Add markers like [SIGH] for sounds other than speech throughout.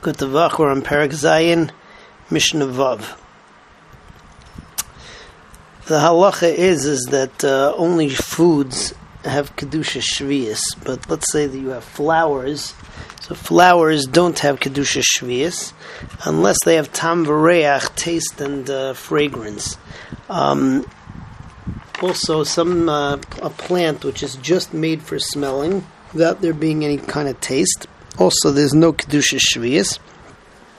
Good to Vach, on Perak Zayin, Mishnah Vav. The halacha is is that uh, only foods have kedusha shvius, but let's say that you have flowers. So flowers don't have kedusha shvius unless they have tam v'reach, taste and uh, fragrance. Um, also, some uh, a plant which is just made for smelling without there being any kind of taste. Also, there's no kedusha shvius.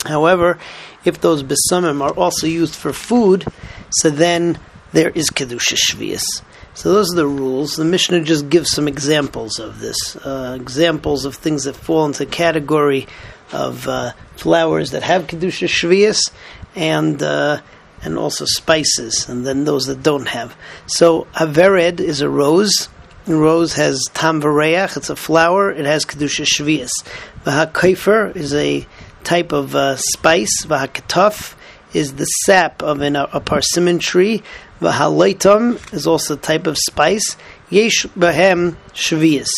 However, if those besamim are also used for food, so then there is kedusha shvius. So those are the rules. The Mishnah just gives some examples of this, uh, examples of things that fall into the category of uh, flowers that have kedusha shvius, and uh, and also spices, and then those that don't have. So avered is a rose. Rose has tam. It's a flower. It has kedusha shvius. V'hakaifer is a type of uh, spice. V'hakataf is the sap of an, a persimmon tree. V'halaitam is also a type of spice. Yesh bahem shvius.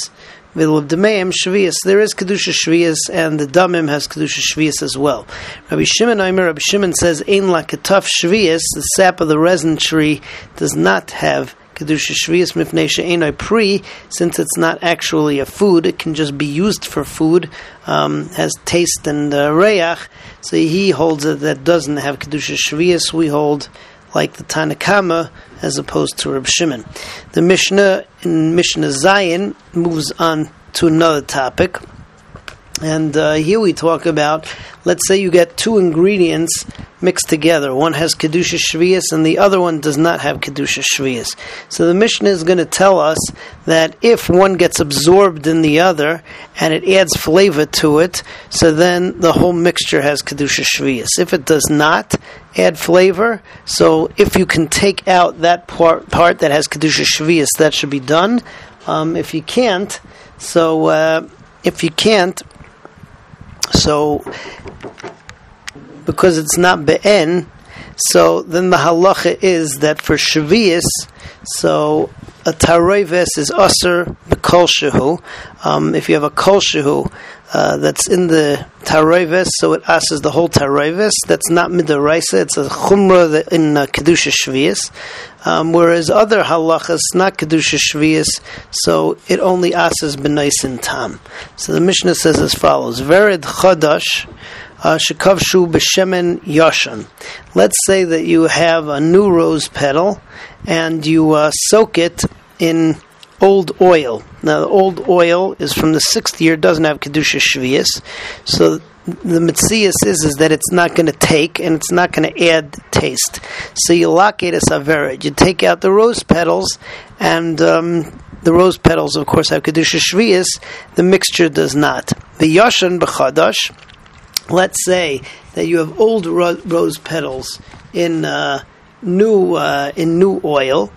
V'lubdemeim shvius. There is kedusha shvius, and the damim has kedusha shvius as well. Rabbi Shimon Aimer, Rabbi Shimon says, "Ein lakataf shvius." The sap of the resin tree does not have kedusha shvius mifnei she'enoi pri, since it's not actually a food. It can just be used for food, um, has taste and uh. So he holds that that doesn't have kedusha shvius. We hold like the Tanakama as opposed to Reb Shimon. The Mishnah in Mishnah Zayin moves on to another topic. And uh, here we talk about, let's say you get two ingredients mixed together. One has Kedusha Shvias and the other one does not have Kedusha Shvias. So the Mishnah is going to tell us that if one gets absorbed in the other and it adds flavor to it, so then the whole mixture has Kedusha Shvias. If it does not add flavor, so if you can take out that part, part that has Kedusha Shvias, that should be done. Um, if you can't, so uh, if you can't, so because it's not be'en, so then the halacha is that for Shavias, so a taroives is usr b'kol shehu. Um, if you have a kol shehu uh, that's in the taroives, so it asks the whole taroives. That's not midaraisa. It's a chumrah in uh, kedusha shvius. Um, whereas other halachas not kedusha shvius, so it only asks b'nais in tam. So the Mishnah says as follows: Vered chadash. Uh, shekavshu b'shemen yashan. Let's say that you have a new rose petal and you uh, soak it in old oil. Now, the old oil is from the sixth year, doesn't have kedusha shvius, so the mitzias is is that it's not going to take and it's not going to add taste. So you lock it as avered. You take out the rose petals and. Um, the rose petals, of course, have kedusha shvius. The mixture does not. The yashan b'chadash let's say that you have old ro- rose petals in uh, new uh, in new oil,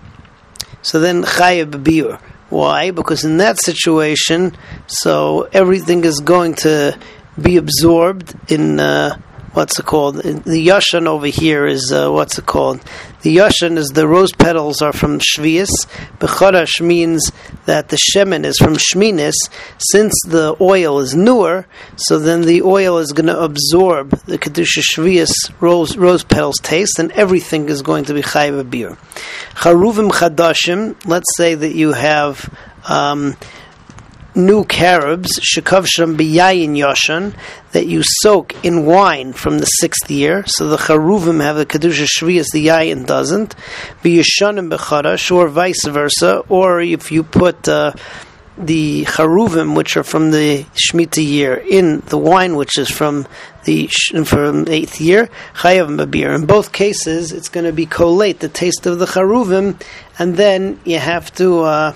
so then chayav beer. Why? Because in that situation, so everything is going to be absorbed in uh, what's it called? The yashan over here is uh, what's it called? The yashan is the rose petals are from shvius. Bechadash means that the shemen is from shminis. Since the oil is newer, so then the oil is going to absorb the kedusha shvius rose rose petals taste, and everything is going to be chayv beer. Charuvim chadashim. Let's say that you have. Um, new carobs, shekavsham biyayin yoshan, that you soak in wine from the sixth year. So the charuvim have the kedusha shvius, the yayin doesn't. Biyashanim becharash, or vice versa. Or if you put uh, the charuvim, which are from the shmita year, in the wine, which is from the from eighth year, chayav mabir. In both cases, it's going to be collate the taste of the charuvim, and then you have to. Uh,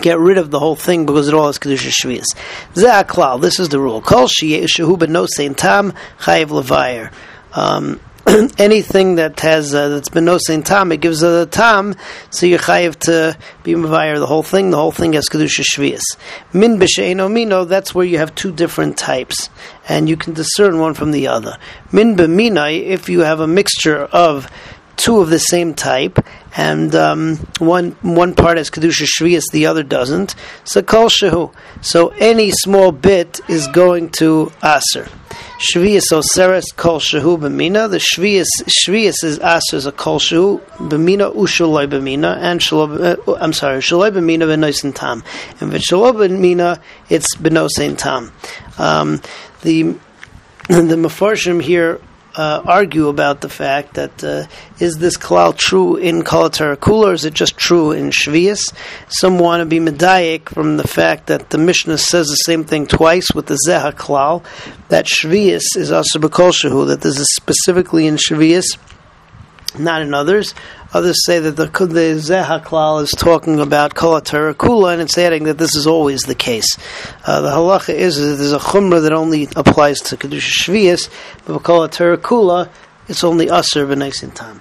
get rid of the whole thing because it all is kedusha shvius. Ze'aklal. This is the rule. Kol shehu but no saint tam chayiv levayer. Um, [CLEARS THROAT] anything that has uh, that's been no saint tam, it gives a tam, so you're chayiv to be mevayer the whole thing. The whole thing has kedusha shvius. Min b'sheino mino. That's where you have two different types, and you can discern one from the other. Min b'minai. If you have a mixture of two of the same type, and um, one one part has kedusha shvius, the other doesn't. So kol shehu. So any small bit is going to aser. Shvius oseres kol shehu b'mina. The shvius shvius is aser as a kol shehu b'mina ushaloi b'mina and shaloi. Uh, I'm sorry, shaloi b'mina v'noisin tam. And v'shaloi b'mina it's b'noisin tam. Um, the [CLEARS THROAT] the mafarshim here uh, argue about the fact that uh, is this klal true in kolatar kula or is it just true in shvius? Some want to be medayik from the fact that the Mishnah says the same thing twice with the zeha klal that shvius is also bekol that this is specifically in shvius, not in others. Others say that the, the Zehaklal is talking about Kol Kula, and it's adding that this is always the case. Uh, the halacha is that there's a chumrah that only applies to Kedusha Shvius, but Kol Kula, it's only Aser B'naisin.